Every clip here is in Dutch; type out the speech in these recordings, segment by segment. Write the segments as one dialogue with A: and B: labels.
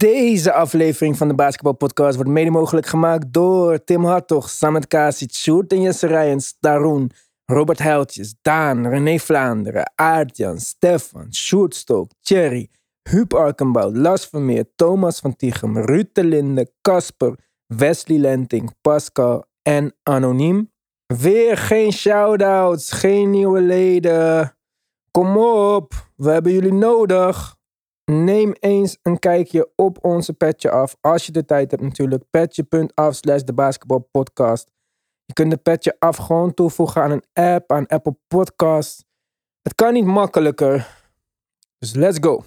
A: Deze aflevering van de Basketball Podcast wordt mede mogelijk gemaakt door Tim Hartog, Samet Kasic, Sjoerd en Jesse Rijens, Daroen, Robert Heiltjes, Daan, René Vlaanderen, Aartjan, Stefan, Sjoerd Stok, Thierry, Huub Arkenbout, Las Vermeer, Thomas van Tichem, Ruud de Linde, Casper, Wesley Lenting, Pascal en Anoniem. Weer geen shout-outs, geen nieuwe leden. Kom op, we hebben jullie nodig. Neem eens een kijkje op onze petje af. Als je de tijd hebt natuurlijk. Petje.af slash de basketbalpodcast. Je kunt de petje af gewoon toevoegen aan een app, aan Apple Podcasts. Het kan niet makkelijker. Dus let's go.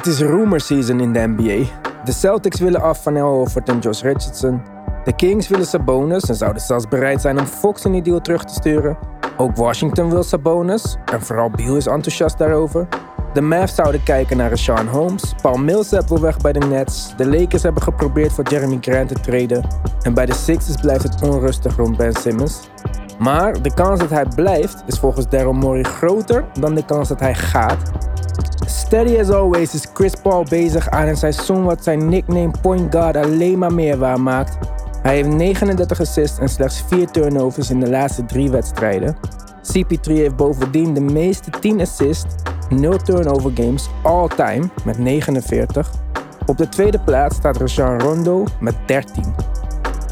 A: Het is rumor season in de NBA. De Celtics willen af van Al Horford en Josh Richardson. De Kings willen Sabonis en zouden zelfs bereid zijn om Fox in die deal terug te sturen. Ook Washington wil Sabonis en vooral Beal is enthousiast daarover. De Mavs zouden kijken naar Sean Holmes. Paul Millsap wil weg bij de Nets. De Lakers hebben geprobeerd voor Jeremy Grant te treden. En bij de Sixers blijft het onrustig rond Ben Simmons. Maar de kans dat hij blijft is volgens Daryl Morey groter dan de kans dat hij gaat. Steady as always is Chris Paul bezig aan een seizoen wat zijn nickname point guard alleen maar meer waarmaakt. Hij heeft 39 assists en slechts 4 turnovers in de laatste drie wedstrijden. CP3 heeft bovendien de meeste 10 assists, 0 turnover games all time met 49. Op de tweede plaats staat Rajon Rondo met 13.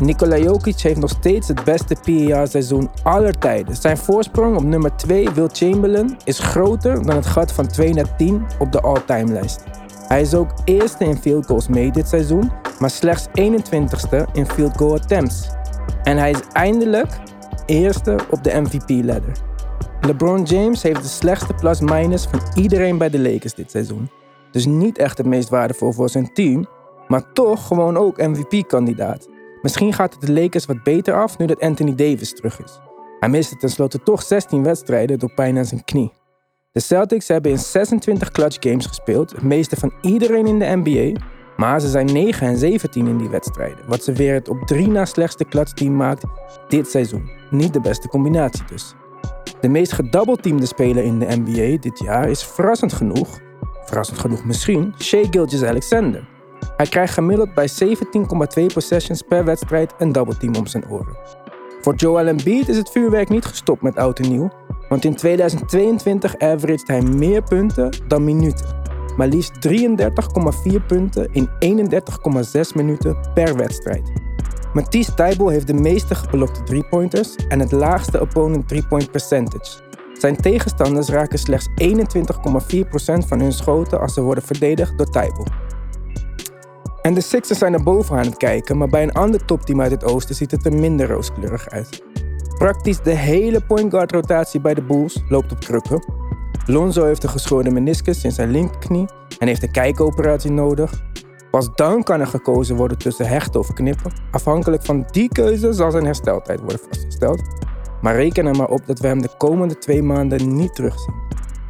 A: Nikola Jokic heeft nog steeds het beste PER-seizoen aller tijden. Zijn voorsprong op nummer 2, Will Chamberlain, is groter dan het gat van 2 naar 10 op de all-time lijst. Hij is ook eerste in field goals mee dit seizoen, maar slechts 21ste in field goal attempts. En hij is eindelijk eerste op de MVP-ladder. LeBron James heeft de slechtste plus-minus van iedereen bij de Lakers dit seizoen. Dus niet echt het meest waardevol voor zijn team, maar toch gewoon ook MVP-kandidaat. Misschien gaat het de Lakers wat beter af nu dat Anthony Davis terug is. Hij miste tenslotte toch 16 wedstrijden door pijn aan zijn knie. De Celtics hebben in 26 clutch games gespeeld, het meeste van iedereen in de NBA. Maar ze zijn 9 en 17 in die wedstrijden, wat ze weer het op 3 na slechtste clutchteam maakt dit seizoen. Niet de beste combinatie dus. De meest gedoubleteamde speler in de NBA dit jaar is verrassend genoeg, verrassend genoeg misschien, Shea Gilgeous-Alexander. Hij krijgt gemiddeld bij 17,2 possessions per wedstrijd een doubleteam om zijn oren. Voor Joel Embiid is het vuurwerk niet gestopt met oud en nieuw, want in 2022 averaged hij meer punten dan minuten. Maar liefst 33,4 punten in 31,6 minuten per wedstrijd. Matisse Thybulle heeft de meeste geblokte driepointers en het laagste opponent three-point percentage. Zijn tegenstanders raken slechts 21,4% van hun schoten als ze worden verdedigd door Thybulle. En de Sixers zijn naar boven aan het kijken, maar bij een ander topteam uit het oosten ziet het er minder rooskleurig uit. Praktisch de hele point guard rotatie bij de Bulls loopt op krukken. Lonzo heeft een geschoren meniscus in zijn linkerknie en heeft een kijkoperatie nodig. Pas dan kan er gekozen worden tussen hechten of knippen. Afhankelijk van die keuze zal zijn hersteltijd worden vastgesteld. Maar reken er maar op dat we hem de komende twee maanden niet terugzien.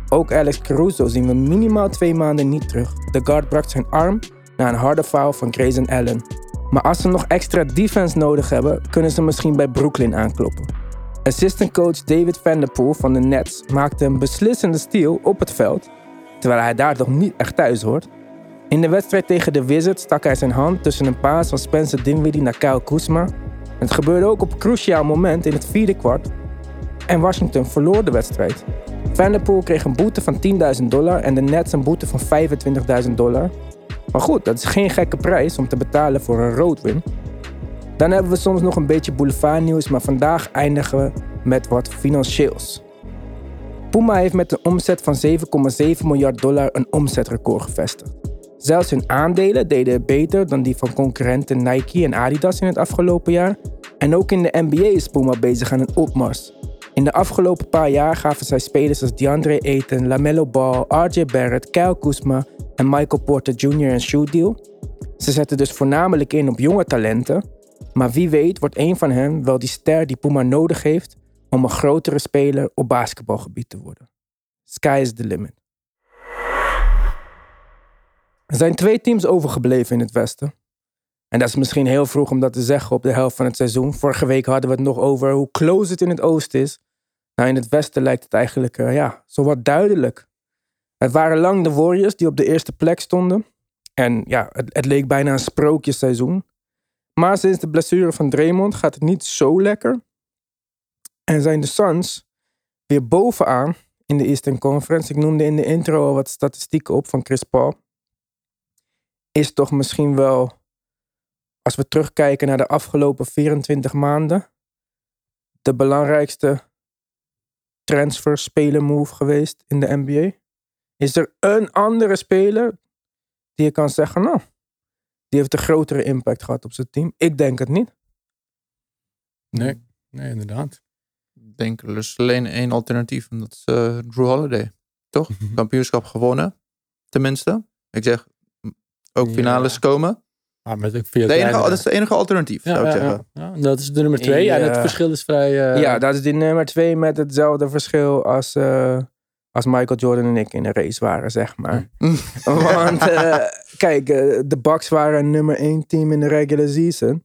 A: Ook Alex Caruso zien we minimaal twee maanden niet terug. De guard brak zijn arm na een harde foul van Grayson Allen. Maar als ze nog extra defense nodig hebben, kunnen ze misschien bij Brooklyn aankloppen. Assistant coach David Vanderpool van de Nets maakte een beslissende steal op het veld, terwijl hij daar toch niet echt thuis hoort. In de wedstrijd tegen de Wizards stak hij zijn hand tussen een paas van Spencer Dinwiddie naar Kyle Kuzma. Het gebeurde ook op een cruciaal moment in het vierde kwart en Washington verloor de wedstrijd. Vanderpool kreeg een boete van 10.000 dollar en de Nets een boete van 25.000 dollar. Maar goed, dat is geen gekke prijs om te betalen voor een roadwin. Dan hebben we soms nog een beetje boulevardnieuws, maar vandaag eindigen we met wat financieels. Puma heeft met een omzet van 7,7 miljard dollar een omzetrecord gevestigd. Zelfs hun aandelen deden het beter dan die van concurrenten Nike en Adidas in het afgelopen jaar. En ook in de NBA is Puma bezig aan een opmars. In de afgelopen paar jaar gaven zij spelers als DeAndre Ayton, LaMelo Ball, RJ Barrett, Kyle Kuzma en Michael Porter Jr. een shoe deal. Ze zetten dus voornamelijk in op jonge talenten. Maar wie weet wordt een van hen wel die ster die Puma nodig heeft om een grotere speler op basketbalgebied te worden. Sky is the limit. Er zijn twee teams overgebleven in het Westen. En dat is misschien heel vroeg om dat te zeggen op de helft van het seizoen. Vorige week hadden we het nog over hoe close het in het Oosten is. Nou, in het Westen lijkt het eigenlijk uh, ja, zowat duidelijk. Het waren lang de Warriors die op de eerste plek stonden. En ja, het, het leek bijna een sprookjesseizoen. Maar sinds de blessure van Draymond gaat het niet zo lekker. En zijn de Suns weer bovenaan in de Eastern Conference. Ik noemde in de intro al wat statistieken op van Chris Paul. Is toch misschien wel, als we terugkijken naar de afgelopen 24 maanden, de belangrijkste transfer speler move geweest in de NBA? Is er een andere speler die je kan zeggen, nou, die heeft een grotere impact gehad op zijn team? Ik denk het niet.
B: Nee, nee inderdaad.
C: Ik denk er is alleen één alternatief en dat is uh, Drew Holiday. Toch? Kampioenschap gewonnen, tenminste. Ik zeg, ook finales ja. komen.
B: Ah, met de
C: enige, dat is het enige alternatief,
B: ja,
C: zou ik
B: ja,
C: zeggen.
B: Ja, dat is de nummer twee.
A: Ja.
B: En het verschil is vrij... Uh...
A: Ja, dat is die nummer twee met hetzelfde verschil als, uh, als Michael Jordan en ik in de race waren, zeg maar. Want uh, kijk, de Bucks waren nummer één team in de regular season.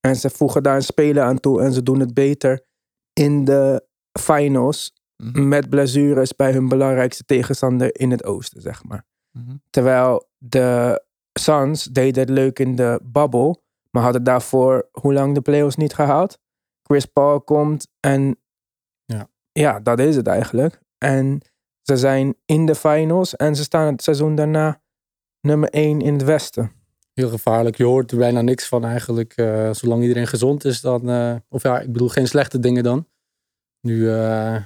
A: En ze voegen daar een speler aan toe en ze doen het beter in de finals. Mm -hmm. Met blessures bij hun belangrijkste tegenstander in het oosten, zeg maar.
C: Mm -hmm.
A: Terwijl de Suns deden het leuk in de bubble, maar hadden daarvoor hoe lang de playoffs niet gehaald. Chris Paul komt en
B: ja.
A: ja, dat is het eigenlijk. En ze zijn in de finals en ze staan het seizoen daarna nummer 1 in het westen.
B: Heel gevaarlijk. Je hoort er bijna niks van eigenlijk. Uh, zolang iedereen gezond is, dan. Uh, of ja, ik bedoel geen slechte dingen dan. Nu. Uh,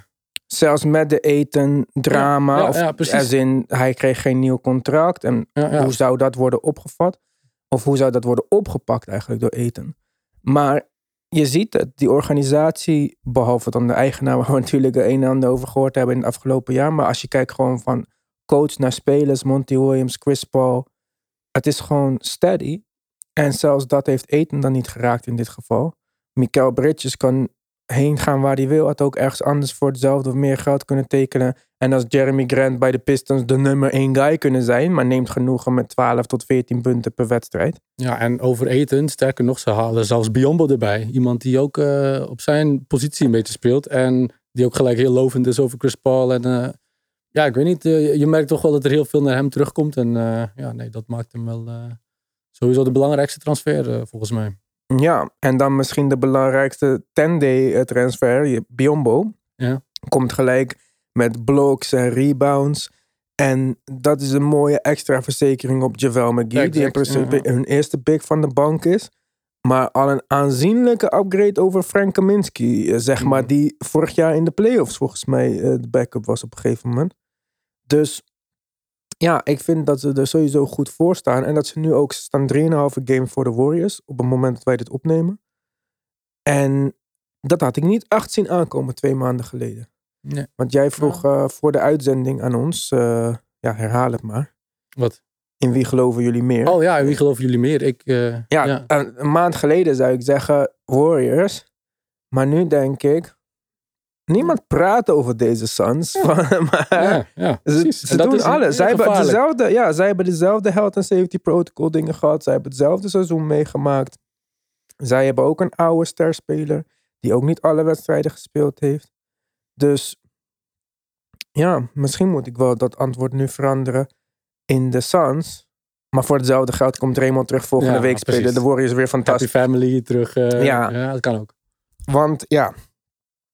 A: Zelfs met de eten drama.
B: Ja, ja,
A: of
B: ja, precies.
A: in, hij kreeg geen nieuw contract. En hoe zou dat worden opgevat? Of hoe zou dat worden opgepakt eigenlijk door eten? Maar je ziet het, die organisatie, behalve dan de eigenaar, waar we natuurlijk een en ander over gehoord hebben in het afgelopen jaar. Maar als je kijkt gewoon van coach naar spelers, Monty Williams, Chris Paul. Het is gewoon steady. En zelfs dat heeft eten dan niet geraakt in dit geval. Mikael Bridges kan heen gaan waar hij wil. Had ook ergens anders voor hetzelfde of meer geld kunnen tekenen. En als Jeremy Grant bij de Pistons de nummer één guy kunnen zijn. Maar neemt genoegen met 12 tot 14 punten per wedstrijd.
B: Ja, en over eten, sterker nog, ze halen zelfs Biombo erbij. Iemand die ook uh, op zijn positie een beetje speelt. En die ook gelijk heel lovend is over Chris Paul. En uh, ja, ik weet niet, uh, je merkt toch wel dat er heel veel naar hem terugkomt. En ja, nee, dat maakt hem wel sowieso de belangrijkste transfer volgens mij.
A: Ja, en dan misschien de belangrijkste 10-day transfer, Biombo.
B: Ja.
A: Komt gelijk met blocks en rebounds. En dat is een mooie extra verzekering op JaVale McGee.
B: Exact,
A: die in principe
B: ja.
A: hun eerste pick van de bank is. Maar al een aanzienlijke upgrade over Frank Kaminsky. Zeg maar,
B: Mhm.
A: die vorig jaar in de playoffs volgens mij uh, de backup was op een gegeven moment. Dus ja, ik vind dat ze er sowieso goed voor staan. En dat ze nu ook staan 3,5 game voor de Warriors. Op het moment dat wij dit opnemen. En dat had ik niet echt zien aankomen twee maanden geleden.
B: Nee.
A: Want jij vroeg uh, voor de uitzending aan ons. Uh, ja, herhaal het maar.
B: Wat?
A: In wie geloven jullie meer?
B: Oh ja, in wie geloven jullie meer? Ik, uh,
A: ja, ja. Een, een, maand geleden zou ik zeggen Warriors. Maar nu denk ik. Niemand praat over deze Suns.
B: Ja.
A: maar
B: ja, ja,
A: ze, ze doen alles. Zij hebben, dezelfde, ja, zij hebben dezelfde health and safety protocol dingen gehad. Zij hebben hetzelfde seizoen meegemaakt. Zij hebben ook een oude sterspeler. Die ook niet alle wedstrijden gespeeld heeft. Dus ja, misschien moet ik wel dat antwoord nu veranderen in de Suns. Maar voor hetzelfde geld komt Raymond terug volgende
B: ja,
A: week spelen. De Warriors weer fantastisch.
B: Happy family terug. Uh,
A: ja.
B: ja, dat kan ook.
A: Want ja,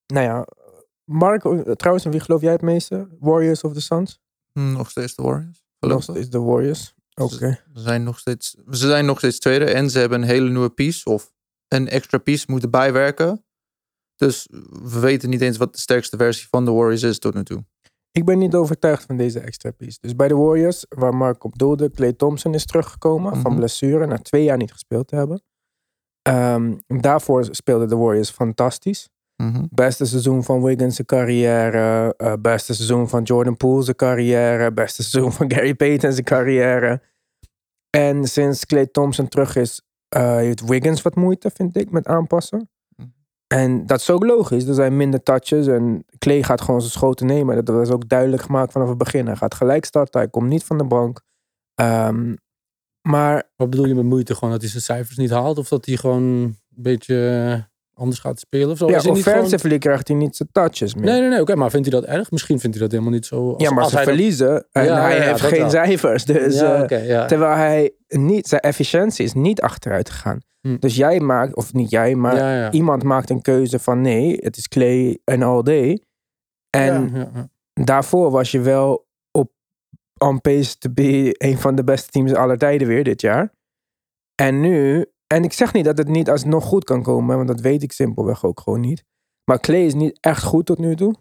A: nou ja. Mark, trouwens, wie geloof jij het meeste? Warriors of the Suns?
C: Hm, nog steeds de Warriors.
A: Nog steeds de Warriors. Oké. Okay.
C: Ze, zijn nog steeds, ze zijn nog steeds tweede en ze hebben een hele nieuwe piece of een extra piece moeten bijwerken. Dus we weten niet eens wat de sterkste versie van de Warriors is tot nu toe.
A: Ik ben niet overtuigd van deze extra piece. Dus bij de Warriors, waar Mark op doelde, Clay Thompson is teruggekomen mm -hmm. van blessure na twee jaar niet gespeeld te hebben. Um, daarvoor speelden de Warriors fantastisch.
C: Mm -hmm.
A: Beste seizoen van Wiggins' carrière. Uh, beste seizoen van Jordan Poole's carrière. Beste seizoen van Gary Payton's carrière. En sinds Clay Thompson terug is, eh, heeft Wiggins wat moeite, vind ik, met aanpassen. En dat is ook logisch. Er zijn minder touches en Clay gaat gewoon zijn schoten nemen. Dat was ook duidelijk gemaakt vanaf het begin. Hij gaat gelijk starten, hij komt niet van de bank. Ehm, maar
B: Wat bedoel je met moeite? Gewoon dat hij zijn cijfers niet haalt? Of dat hij gewoon een beetje eh, anders gaat spelen? Of zo?
A: ja, offensively krijgt hij niet zijn touches meer.
B: Nee, nee, nee. Oké, maar vindt hij dat erg? Misschien vindt hij dat helemaal niet zo... Als,
A: ja, maar ze verliezen en hij heeft geen cijfers. Dus, eh. Terwijl hij niet, zijn efficiëntie is niet achteruit gegaan.
B: Hm.
A: Dus jij maakt, of niet jij, maar iemand maakt een keuze van nee, het is Clay en all day. En daarvoor was je wel op on pace to be een van de beste teams aller tijden weer dit jaar. En nu, en ik zeg niet dat het niet alsnog goed kan komen, want dat weet ik simpelweg ook gewoon niet. Maar Clay is niet echt goed tot nu toe.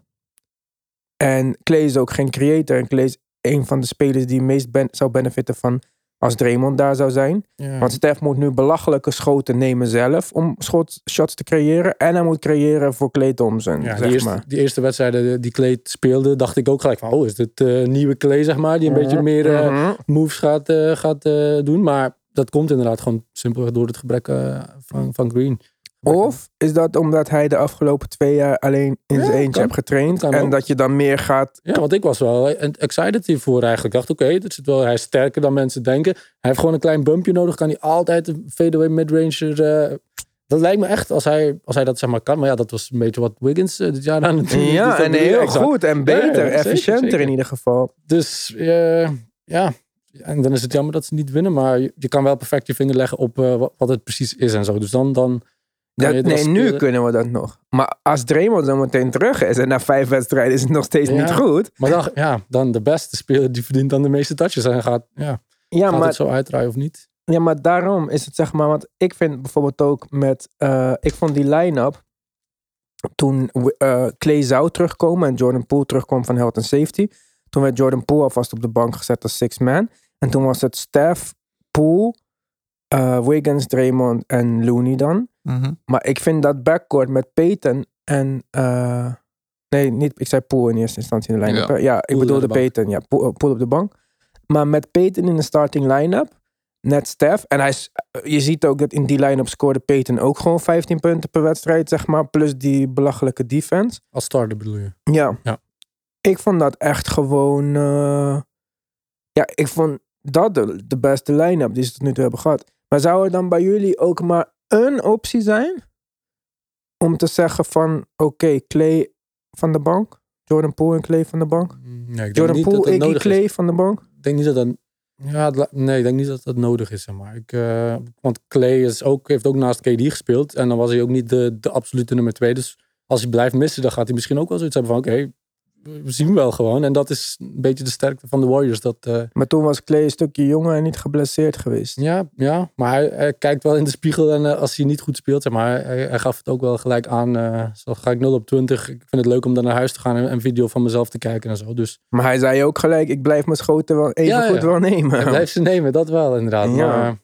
A: En Clay is ook geen creator. En Clay is een van de spelers die het meest ben- zou benefitten van als Draymond daar zou zijn.
B: Ja.
A: Want Steph moet nu belachelijke schoten nemen zelf om schot, shots te creëren. En hij moet creëren voor Clay Thompson,
B: Ja,
A: zeg
B: die, eerste,
A: maar.
B: die eerste wedstrijden die Clay speelde, dacht ik ook gelijk van, oh, is dit eh, nieuwe Clay, zeg maar, die een beetje meer eh,
A: Mhm.
B: moves gaat, eh, gaat doen. Maar dat komt inderdaad gewoon simpelweg door het gebrek eh, van, van Green.
A: Of is dat omdat hij de afgelopen twee jaar alleen in
B: Ja,
A: zijn eentje hebt getraind. En
B: ook.
A: dat je dan meer gaat...
B: Ja, want ik was wel excited hiervoor eigenlijk. Ik dacht, oké, dit zit wel, hij is sterker dan mensen denken. Hij heeft gewoon een klein bumpje nodig. Kan hij altijd een fadeaway midranger... eh dat lijkt me echt, als hij, als hij dat zeg maar kan. Maar ja, dat was een beetje wat Wiggins eh, dit jaar aan het doen.
A: Ja,
B: Dus dat
A: en heel
B: exact.
A: goed en beter,
B: Ja, ja, zeker,
A: efficiënter
B: zeker.
A: in ieder geval.
B: Dus ja, en dan is het jammer dat ze niet winnen. Maar je, je kan wel perfect je vinger leggen op eh, wat, wat het precies is en zo. Dus dan... dan
A: Dat,
B: als
A: nee, nu kunnen we dat nog. Maar als Draymond zo meteen terug is en na vijf wedstrijden is het nog steeds
B: Ja.
A: niet goed.
B: Maar dan, ja, dan de beste speler die verdient dan de meeste touches. En gaat, ja,
A: Ja,
B: gaat
A: maar
B: het zo uitdraaien of niet?
A: Ja, maar daarom is het zeg maar, want ik vind bijvoorbeeld ook met, eh, ik vond die line-up toen eh, Clay zou terugkomen en Jordan Poole terugkwam van health and safety. Toen werd Jordan Poole alvast op de bank gezet als six man. En toen was het Steph, Poole, eh, Wiggins, Draymond en Looney dan.
C: Mhm.
A: Maar ik vind dat backcourt met Peyton en... eh, nee, niet, ik zei Poole in eerste instantie in de line-up.
C: Ja.
A: ik bedoelde
B: de.
A: Peyton. Ja, Poole, op de bank. Maar met Peyton in de starting line-up, net Steph. En hij, is- je ziet ook dat in die line-up scoorde Peyton ook gewoon 15 punten per wedstrijd, zeg maar. Plus die belachelijke defense.
B: Als starter bedoel je?
A: Ja.
B: Ja.
A: Ik vond dat echt gewoon... eh, ja, ik vond dat de, de beste line-up die ze tot nu toe hebben gehad. Maar zou er dan bij jullie ook maar een optie zijn? Om te zeggen van, oké, Clay van de bank. Jordan Poole en Clay van de bank.
B: Nee, ik denk
A: Jordan
B: niet dat
A: Poole, Iggy
B: nodig
A: Clay
B: is.
A: van de bank.
B: Ik denk niet dat dat... Ja, nee, ik denk niet dat dat nodig is, zeg maar. Ik, eh, want Clay is ook, heeft ook naast KD gespeeld. En dan was hij ook niet de, de absolute nummer twee. Dus als hij blijft missen, dan gaat hij misschien ook wel zoiets hebben van... Oké, we zien wel gewoon. En dat is een beetje de sterkte van de Warriors. Dat, eh,
A: Maar toen was Clay een stukje jonger en niet geblesseerd geweest.
B: ja, ja, maar hij, hij kijkt wel in de spiegel. En eh, als hij niet goed speelt, zeg maar, hij, hij gaf het ook wel gelijk aan. eh zo ga ik 0 op 20. Ik vind het leuk om dan naar huis te gaan en een video van mezelf te kijken en zo. Dus
A: Maar hij zei ook gelijk, ik blijf mijn schoten wel even
B: Ja,
A: goed
B: ja.
A: wel nemen.
B: Hij blijft ze nemen, dat wel inderdaad.
A: Ja.
B: Maar,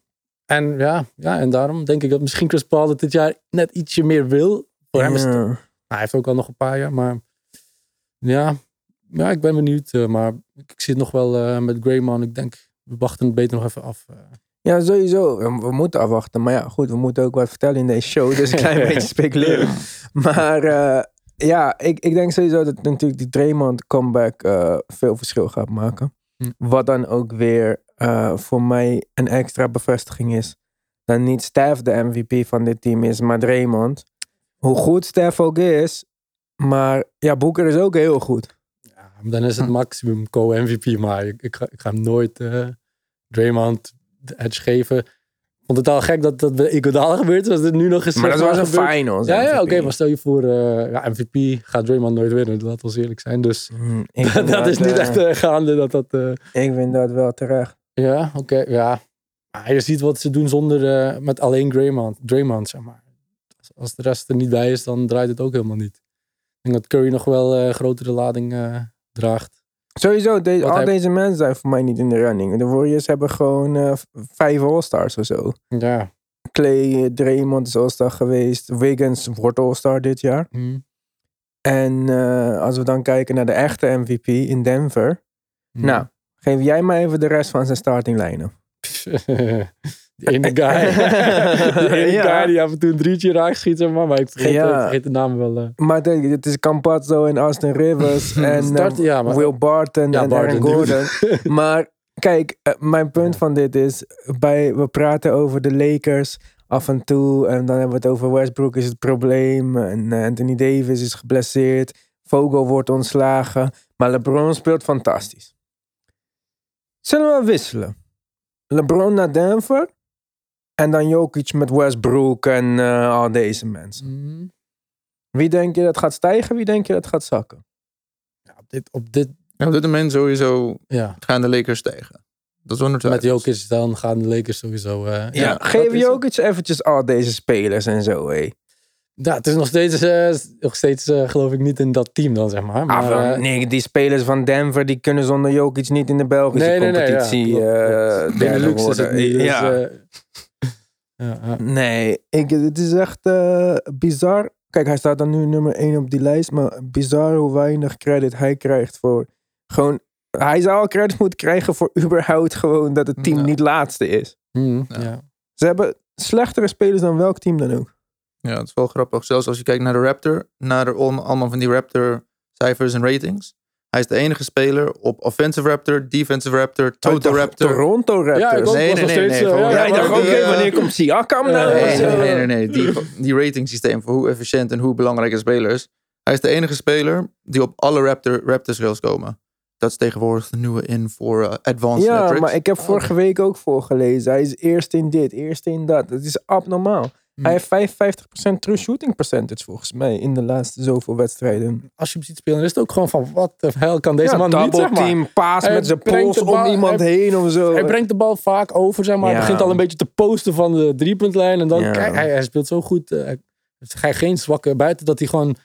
B: en ja, ja, en daarom denk ik dat misschien Chris Paul het dit jaar net ietsje meer wil. Voor hem is het, nou, hij heeft ook al nog een paar jaar, maar ja, ja ik ben benieuwd. eh, maar ik, het nog wel eh, met Grayman. Ik denk, we wachten het beter nog even af. eh.
A: Ja, sowieso. We, moeten afwachten. Maar ja, goed, we moeten ook wat vertellen in deze show. Dus een klein beetje speculeren. Maar ja, ik, ik denk sowieso dat natuurlijk die Draymond comeback veel verschil gaat maken.
B: Hm.
A: Wat dan ook weer voor mij een extra bevestiging is. Dat niet Steph de MVP van dit team is, maar Draymond. Hoe goed Steph ook is. Maar ja, Boeker is ook heel goed.
B: Ja, dan is het
A: Hm.
B: maximum co-MVP. Maar ik, ik, ga, ik ga hem nooit eh Draymond de edge geven. Ik vond het al gek dat dat bij Iguodala gebeurd is. Als dit nu nog eens
A: Maar dat was een finals.
B: Ja, ja oké. maar stel je voor, eh, ja, MVP gaat Draymond nooit winnen. Laat ons eerlijk zijn. Dus
A: ik
B: dat, is niet
A: eh,
B: echt gaande. Dat, dat, eh,
A: Ik vind dat wel terecht.
B: ja, oké. ja. Maar je ziet wat ze doen zonder, met alleen Draymond, Draymond, zeg maar. Als de rest er niet bij is, dan draait het ook helemaal niet. Ik denk dat Curry nog wel een grotere lading eh, draagt.
A: Sowieso, de- al
B: hij-
A: deze mensen zijn voor mij niet in de running. De Warriors hebben gewoon eh, vijf All-Stars of zo.
B: Ja.
A: Clay, Draymond is All-Star geweest. Wiggins wordt All-Star dit jaar.
B: Hm.
A: En als we dan kijken naar de echte MVP in Denver.
B: Hm.
A: Nou, geef jij mij even de rest van zijn starting line-up.
B: Die ene guy. ene
A: Ja.
B: guy die af en toe een drietje raakt schiet, zeg maar. Maar ik vergeet,
A: Ja.
B: ik vergeet de naam wel. eh.
A: Maar denk, het is Campazzo en Austin Rivers en
B: Start-
A: eh,
B: ja, maar-
A: Will Barton en
B: Barton,
A: Gordon. maar kijk, eh, mijn punt van dit is, bij, we praten over de Lakers af en toe en dan hebben we het over Westbrook is het probleem en eh, Anthony Davis is geblesseerd, Vogel wordt ontslagen, maar LeBron speelt fantastisch. Zullen we wisselen? LeBron naar Denver en dan Jokic met Westbrook en eh, al deze mensen. Wie denk je dat gaat stijgen? Wie denk je dat gaat zakken?
B: Ja, op, dit, op dit,
C: Ja, op dit moment sowieso
B: ja.
C: gaan de Lakers tegen. Dat is
B: Met. Jokic dan gaan de Lakers sowieso... eh,
A: Ja,
B: dat
A: geef Jokic eventjes al deze spelers en zo, hé.
B: Ja, het is nog steeds, eh, nog steeds geloof ik niet in dat team dan, zeg maar. maar
A: Ah,
B: eh,
A: nee, die spelers van Denver die kunnen zonder Jokic niet in de Belgische
B: nee, nee, nee. Ja,
A: competitie eh,
B: Benelux is het niet. dus,
A: ja.
B: Ja, ja.
A: Nee, ik, het is echt eh, bizar. Kijk, hij staat dan nu nummer 1 op die lijst, maar bizar hoe weinig credit hij krijgt voor gewoon. Hij zou al credit moeten krijgen voor überhaupt gewoon dat het team
C: Ja.
A: niet laatste is.
B: Mm,
C: Ja.
B: ja.
A: Ze hebben slechtere spelers dan welk team dan ook.
C: Ja, het is wel grappig. Zelfs als je kijkt naar de Raptor, naar de, allemaal van die Raptor cijfers en ratings. Hij is de enige speler op Offensive Raptor, Defensive Raptor, Total
A: Oh,
C: Raptor.
A: Toronto Raptors.
B: Ja, ik ook,
C: Nee,
B: was
C: nee, nee, nee,
B: eh,
C: gewoon-
A: Ja,
B: ja,
A: ik dacht,
B: ook,
A: oké, wanneer komt Siakam nou?
B: Nee,
C: Nee, nee, nee, nee. nee. Die, die ratingsysteem voor hoe efficiënt en hoe belangrijk een speler is. Hij is de enige speler die op alle Raptor, Raptor skills komen. Dat is tegenwoordig de nieuwe in voor eh, advanced
A: Ja,
C: metrics.
A: maar ik heb vorige week ook voorgelezen. Hij is eerst in dit, eerst in dat. Het is abnormaal.
B: Hm.
A: Hij heeft 55% true shooting percentage volgens mij in de laatste zoveel wedstrijden.
B: Als je hem ziet spelen, is het ook gewoon van... Wat de hel kan deze
A: ja,
B: man niet, zeg maar.
A: team, paas
B: Hij
A: met zijn pols om iemand
B: hij-
A: heen of zo.
B: Hij brengt de bal vaak over, zeg maar.
A: Ja.
B: Hij begint al een beetje te posten van de driepuntlijn. En dan,
A: Ja.
B: kijk, hij, hij speelt zo goed. eh, Hij hij geen zwakke... Buiten dat hij gewoon... Het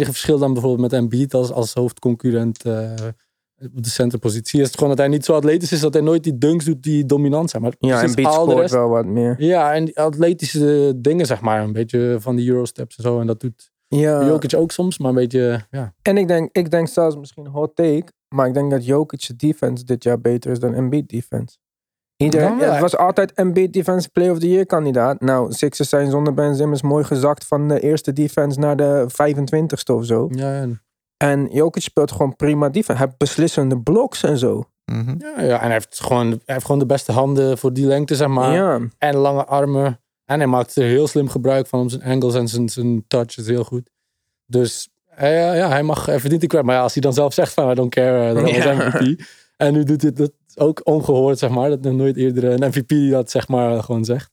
B: enige verschil dan bijvoorbeeld met Embiid als, als hoofdconcurrent eh, op de centerpositie... is het gewoon dat hij niet zo atletisch is. Dat hij nooit die dunks doet die dominant zijn. Maar
A: ja, en Beat scoort wel wat meer.
B: Ja, en die atletische dingen, zeg maar. Een beetje van die Eurosteps en zo. En dat doet
A: Ja.
B: Jokic ook soms. Maar een beetje, ja.
A: En ik denk, ik denk zelfs misschien hot take, maar ik denk dat Jokic's defense dit jaar beter is dan Embiid defense. Iedereen, het was altijd Embiid defense play of the year kandidaat. Nou, Sixers zijn zonder Ben Simmons mooi gezakt van de eerste defense naar de 25ste of zo.
B: Ja, en,
A: En Jokic speelt gewoon prima defense. Hij heeft beslissende bloks en zo.
C: Mhm.
B: ja, ja, en hij heeft, gewoon, hij heeft gewoon de beste handen voor die lengte, zeg maar.
A: ja.
B: En lange armen. En hij maakt er heel slim gebruik van. Zijn angles en zijn, zijn touch is heel goed. Dus hij, eh, ja, hij mag, hij verdient die credit. Maar ja, als hij dan zelf zegt van I don't care, eh, dan. MVP. En nu doet hij dat ook ongehoord, zeg maar. Dat nog nooit eerder een MVP dat zeg maar gewoon zegt.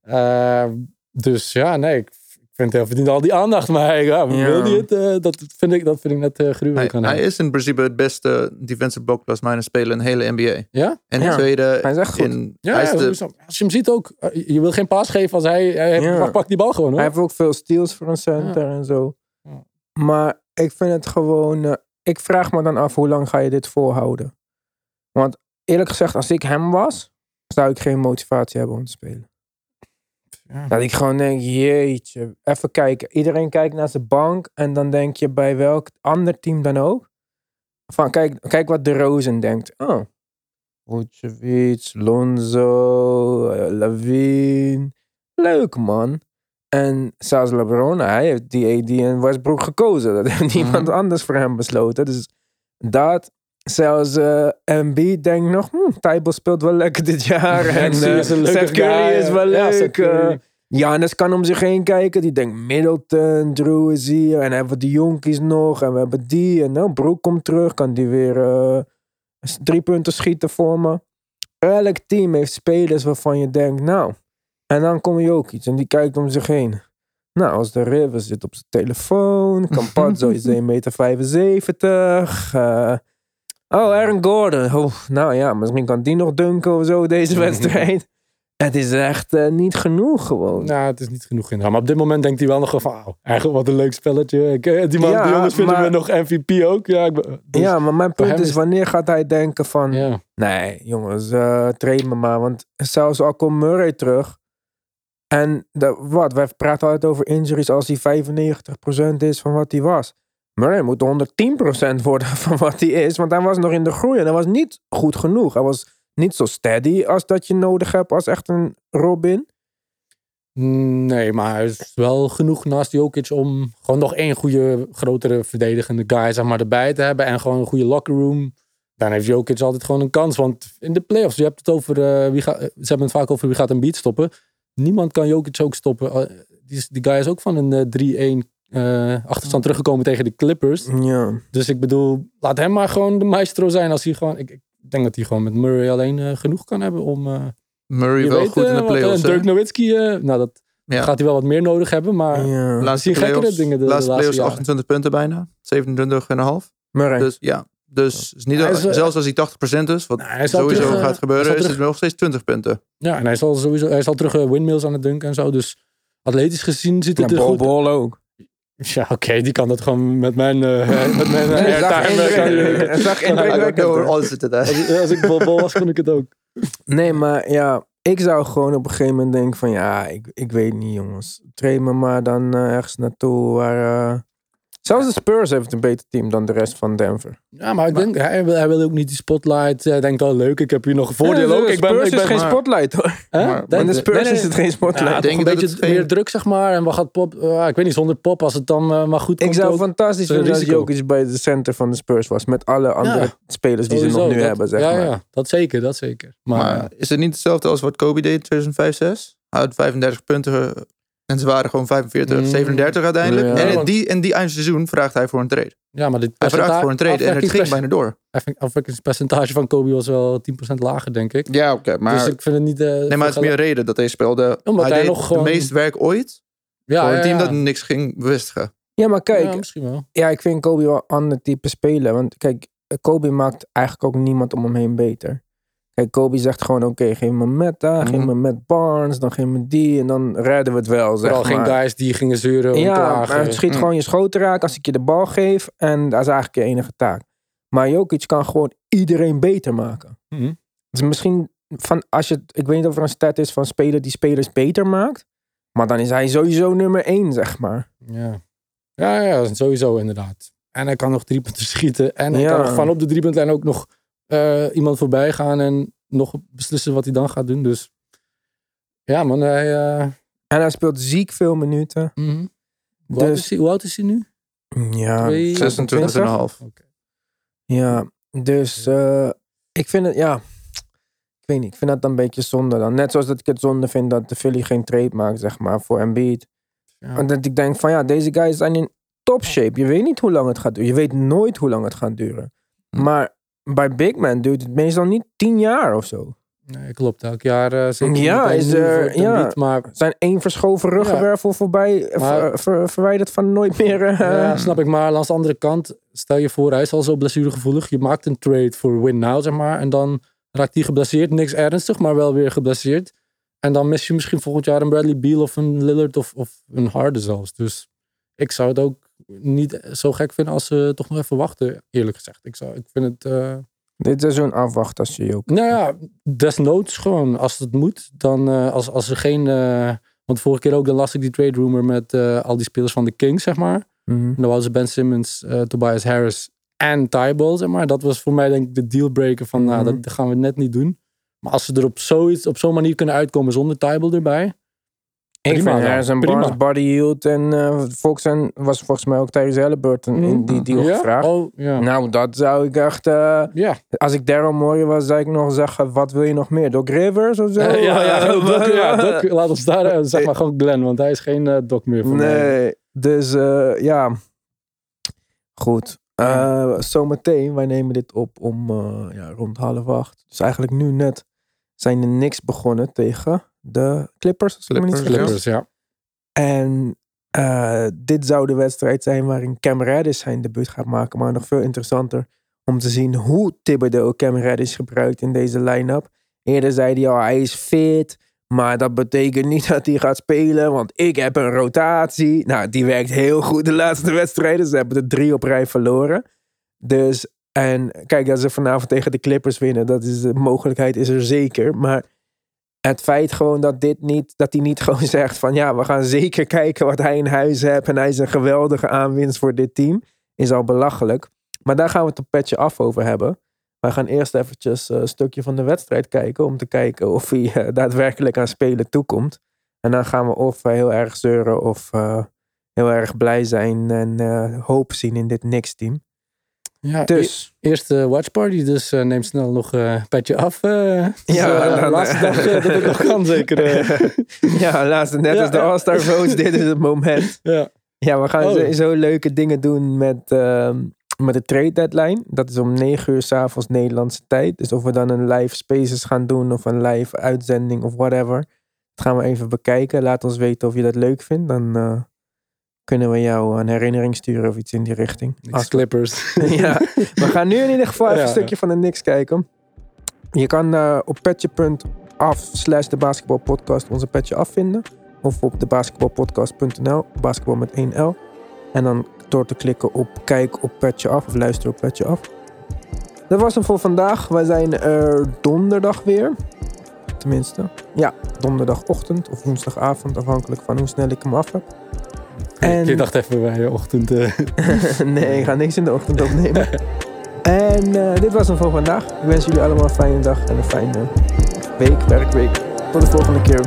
B: Eh, dus ja, nee, ik vind hij verdient al die aandacht. Maar hij, ja,
A: Ja.
B: wil hij het? eh, dat, vind ik, dat vind ik net eh gruwelijk
C: Hij, is in principe het beste defensive block plus minus speler in de hele NBA.
B: Ja?
C: En
A: Ja,
C: de tweede
A: hij is echt goed.
C: in...
B: Ja,
C: hij is
B: ja,
C: de,
B: sowieso. als je hem ziet ook, eh, je wil geen paas geven als hij, hij
A: Ja.
B: pakt die bal gewoon hoor.
A: Hij heeft ook veel steals voor een center en zo.
B: Ja.
A: Maar ik vind het gewoon... eh, ik vraag me dan af, hoe lang ga je dit volhouden? Want eerlijk gezegd, als ik hem was, zou ik geen motivatie hebben om te spelen.
B: Ja.
A: Dat ik gewoon denk, jeetje, even kijken. Iedereen kijkt naar zijn bank en dan denk je bij welk ander team dan ook. Van, kijk, kijk wat de Rozen denkt. Oh, Vucevic, Lonzo, Lavine. Leuk man. En zelfs LeBron, hij heeft die AD en Westbrook gekozen. Dat heeft niemand anders voor hem besloten. Dus dat, zelfs eh Embiid denkt nog, hm, speelt wel lekker dit jaar. en eh,
B: is leuke
A: Seth Curry is wel
B: ja,
A: leuk.
B: Curry.
A: eh, kan om zich heen kijken. Die denkt Middleton, Drew is hier. En hebben we de jonkies nog. En we hebben die. En nou, Broek komt terug. Kan die weer eh, drie punten schieten voor me. Elk team heeft spelers waarvan je denkt, nou. En dan komt Jokic en die kijkt om zich heen. Nou, als de Rivers zit op zijn telefoon. Campazzo is 1,75 meter. eh, oh, Aaron Gordon. Oh, nou ja, misschien kan die nog dunken of zo deze wedstrijd. Het is echt eh, niet genoeg gewoon.
B: Nou, het is niet genoeg in. Maar op dit moment denkt hij wel nog van, "Wauw, eigenlijk wat een leuk spelletje. Ik, eh, die, man,
A: Ja,
B: die jongens vinden
A: maar-
B: me nog MVP ook. Ja, ik, dus-
A: ja, maar mijn punt is, wanneer gaat hij denken van...
B: ja.
A: Nee, jongens, train me maar. Want zelfs al komt Murray terug... En de, wat, wij praten altijd over injuries als hij 95% is van wat hij was. Murray moet 110% worden van wat hij is. Want hij was nog in de groei en hij was niet goed genoeg. Hij was niet zo steady als dat je nodig hebt als echt een Robin.
B: Nee, maar hij is wel genoeg naast Jokic om gewoon nog één goede, grotere verdedigende guy zeg maar, erbij te hebben. En gewoon een goede locker room. Dan heeft Jokic altijd gewoon een kans. Want in de playoffs, je hebt het over, eh, wie gaat, ze hebben het vaak over wie gaat een beat stoppen. Niemand kan Jokic ook stoppen. Eh, die, die guy is ook van een eh, 3-1 eh, achterstand teruggekomen tegen de Clippers.
A: Ja.
B: Dus ik bedoel, laat hem maar gewoon de maestro zijn. Als hij gewoon, ik, ik denk dat hij gewoon met Murray alleen eh, genoeg kan hebben om... eh,
C: Murray wel
B: weet,
C: goed in de
B: wat,
C: playoffs.
B: Dirk Nowitzki, eh, nou dat
C: Ja.
B: gaat hij wel wat meer nodig hebben. Maar
A: ja.
C: Laatste
B: zie je gekkere dingen de- de
C: laatste
B: laatste
C: playoffs
B: jaren.
C: 28 punten bijna. 27,5.
A: Murray.
C: Dus ja. Dus is niet,
B: is,
C: zelfs als hij 80% is, wat
B: Nou,
C: sowieso
B: terug,
C: gaat gebeuren,
B: hij
C: is het nog steeds 20 punten.
B: Ja, en hij zal sowieso hij zal terug windmills aan het dunken en zo. Dus atletisch gezien ziet
A: Ja,
B: het er
A: Bol
B: goed
A: Bol ook.
B: Ja, oké, die kan dat gewoon met mijn, eh met mijn airtime,
A: zag
B: Ja,
A: indrukwekkend,
C: Door alles zitten daar.
B: Als, ik bol, bol was, kon ik het ook.
A: Nee, maar ja, ik zou gewoon op een gegeven moment denken van ja, ik, ik weet niet jongens. Train me maar dan eh, ergens naartoe waar... eh, Zelfs de Spurs heeft een beter team dan de rest van Denver.
B: Ja, maar ik denk, hij wil, hij wil ook niet die spotlight. Hij denkt, oh leuk, ik heb hier nog een voordeel
A: Ja,
B: ook.
A: de
B: Ik ben,
A: Spurs
B: ik ben,
A: is geen
C: maar-
A: spotlight hoor.
C: Maar-
B: Denk-
A: In de Spurs
B: nee, nee,
A: is het geen
B: Ja,
A: spotlight.
B: toch
C: denk
B: een
C: dat
B: beetje
C: het
B: meer druk, zeg maar. En wat gaat pop... eh, ik weet niet, zonder pop, als het dan eh, maar goed
A: ik
B: komt
A: zou
B: ook.
A: fantastisch vinden als. Jokic bij de center van de Spurs was. Met alle andere
B: Ja,
A: spelers die ze nog nu
B: dat-
A: hebben, zeg
B: ja,
A: maar.
B: Ja, dat zeker, dat zeker. Maar,
C: Maar is het niet hetzelfde als wat Kobe deed in 2005-6? Hij had 35 punten en ze waren gewoon 45,
B: Mm.
C: 37 uiteindelijk.
A: Ja.
C: en in
B: Want-
C: die, in die eindseizoen vraagt hij voor een trade.
B: ja, maar dit
C: Hij vraagt voor een trade en het ging bijna door.
B: afwerk- Afwerkingspercentage van Kobe was wel 10% lager, denk ik.
C: Ja, oké. maar,
B: dus ik vind het niet... eh,
C: nee, maar het is meer reden dat hij speelde.
B: Omdat
C: hij
B: hij
C: deed
B: nog gewoon-
C: het meest werk ooit
B: ja,
C: voor een
B: ja,
C: team
B: ja.
C: dat niks ging bevestigen.
A: Ja, maar kijk,
B: Ja, misschien wel.
A: Ja, ik vind Kobe wel een ander type speler. Want kijk, Kobe maakt eigenlijk ook niemand om hem heen beter. Kijk, Kobe zegt gewoon, oké, geef me Meta, geef
C: Mhm.
A: me Barnes, dan geef me die en dan redden we het wel, zeg
B: Vooral geen guys die gingen zeuren en
A: Ja, maar het schiet
C: Mm.
A: gewoon je schoten raak als ik je de bal geef. En dat is eigenlijk je enige taak. Maar Jokic kan gewoon iedereen beter maken.
B: Mhm.
A: Dus misschien, van, als je, ik weet niet of er een stat is van speler die spelers beter maakt. Maar dan is hij sowieso nummer één, zeg maar.
B: Ja. Ja, ja, sowieso inderdaad. En hij kan nog drie punten schieten. En hij
A: Ja.
B: kan nog van op de driepuntlijn ook nog eh, iemand voorbij gaan. En nog beslissen wat hij dan gaat doen. Dus ja, man. Hij, eh,
A: En hij speelt ziek veel minuten.
B: mhm. hoe, oud
A: Dus-
B: is hij, hoe oud is hij nu?
A: Ja,
B: Twee-
C: 26,5.
B: Oké.
A: Ja, dus eh, ik vind het, ja, ik weet niet, ik vind dat dan een beetje zonde dan. Net zoals dat ik het zonde vind dat de Philly geen trade maakt, zeg maar, voor Embiid.
B: Ja.
A: Want dat ik denk van ja, deze guys zijn in top shape. Je weet niet hoe lang het gaat duren. Je weet nooit hoe lang het gaat duren.
C: Hm.
A: Maar bij Big Man duurt het meestal niet tien jaar of zo.
B: Nee, klopt. Elk jaar eh zeker
A: Ja, is er- ja.
B: Embiid, maar
A: zijn één verschoven ruggenwervel voorbij, eh,
B: Maar-
A: ver- ver- verwijderd van nooit meer. eh,
B: Ja, snap ik. Maar langs de andere kant, stel je voor, hij is al zo blessuregevoelig. Je maakt een trade voor win now, zeg maar. En dan raakt hij geblesseerd. Niks ernstig, maar wel weer geblesseerd. En dan mis je misschien volgend jaar een Bradley Beal of een Lillard of, of een Harden zelfs. Dus ik zou het ook niet zo gek vinden als ze toch nog even wachten, eerlijk gezegd. Ik, zou, ik vind het... eh,
A: Dit is zo'n afwacht als je ook.
B: nou ja, desnoods gewoon. Als het moet, dan eh, als, als er geen... eh, want vorige keer ook, dan las ik die trade rumor met al die spelers van de Kings, zeg maar.
A: Mhm.
B: En dan hadden ze Ben Simmons, Tobias Harris en Tybal, zeg maar. Dat was voor mij denk ik de dealbreaker van, nou,
A: Mhm.
B: dat, dat gaan we net niet doen. Maar als ze er op zoiets, op zo'n manier kunnen uitkomen zonder Tybal erbij.
A: Ik
B: Prima
A: vind
B: dan.
A: Harris en
B: Prima.
A: Barnes body hield en Fox en was volgens mij ook Tyrese Halliburton in die deal
B: ja?
A: gevraagd.
B: Oh, ja.
A: Nou, dat zou ik echt...
B: ja.
A: als ik Daryl Morey was, zou ik nog zeggen, wat wil je nog meer? Doc Rivers of zo?
B: Ja, ja, Doc, ja Doc, laat ons daar, eh, zeg maar gewoon Glenn, want hij is geen Doc meer voor mij.
A: Nee, dus ja. Goed. Zometeen, wij nemen dit op om ja, rond half acht. Dus eigenlijk nu net zijn de Knicks begonnen tegen de Clippers. Als
C: Clippers.
B: Clippers, ja.
A: En eh, dit zou de wedstrijd zijn waarin Cam Reddish zijn debuut gaat maken. Maar nog veel interessanter om te zien hoe Thibodeau Cam Reddish gebruikt in deze line-up. Eerder zei hij al, hij is fit. Maar dat betekent niet dat hij gaat spelen, want ik heb een rotatie. Nou, die werkt heel goed de laatste wedstrijden. Ze hebben er drie op rij verloren. Dus, en kijk, dat ze vanavond tegen de Clippers winnen, dat is, de mogelijkheid is er zeker. Maar het feit gewoon dat dit niet, dat hij niet gewoon zegt van ja, we gaan zeker kijken wat hij in huis heeft en hij is een geweldige aanwinst voor dit team, is al belachelijk. Maar daar gaan we het op petje af over hebben. Wij gaan eerst eventjes eh, een stukje van de wedstrijd kijken. Om te kijken of hij eh, daadwerkelijk aan spelen toekomt. En dan gaan we of eh, heel erg zeuren of heel erg blij zijn en hoop zien in dit Knicks-team.
B: Ja,
A: Dus,
B: e- eerste watchparty, dus eh, neem snel nog eh, een petje af. eh. Dus,
A: Ja, dan,
B: laatste dag dat ik nog kan, zeker.
A: ja, laatste net
B: Ja,
A: als de. All-Star Votes. dit is het moment.
B: ja.
A: Ja, we gaan
B: Oh.
A: sowieso leuke dingen doen met, ehm, met de trade deadline. Dat is om 9 uur s'avonds Nederlandse tijd. Dus of we dan een live spaces gaan doen of een live uitzending of whatever. Dat gaan we even bekijken. Laat ons weten of je dat leuk vindt. Dan kunnen we jou een herinnering sturen of iets in die richting.
B: Niks
A: Als-
B: Clippers.
A: ja, we gaan nu in ieder geval even
B: Ja.
A: een stukje van de Knicks kijken. Je kan eh, op petje.af slash de basketbalpodcast onze petje afvinden. Of op de basketbalpodcast.nl, basketbal met 1 L. En dan door te klikken op kijk op petje af of luister op petje af. Dat was hem voor vandaag. Wij zijn er donderdag weer. Tenminste, ja, donderdagochtend of woensdagavond, afhankelijk van hoe snel ik hem af heb. En-
B: Ik dacht even bij je ochtend. eh,
A: nee, ik ga niks in de ochtend opnemen. en eh, dit was hem voor vandaag. Ik wens jullie allemaal een fijne dag en een fijne week, werkweek. Tot de volgende keer.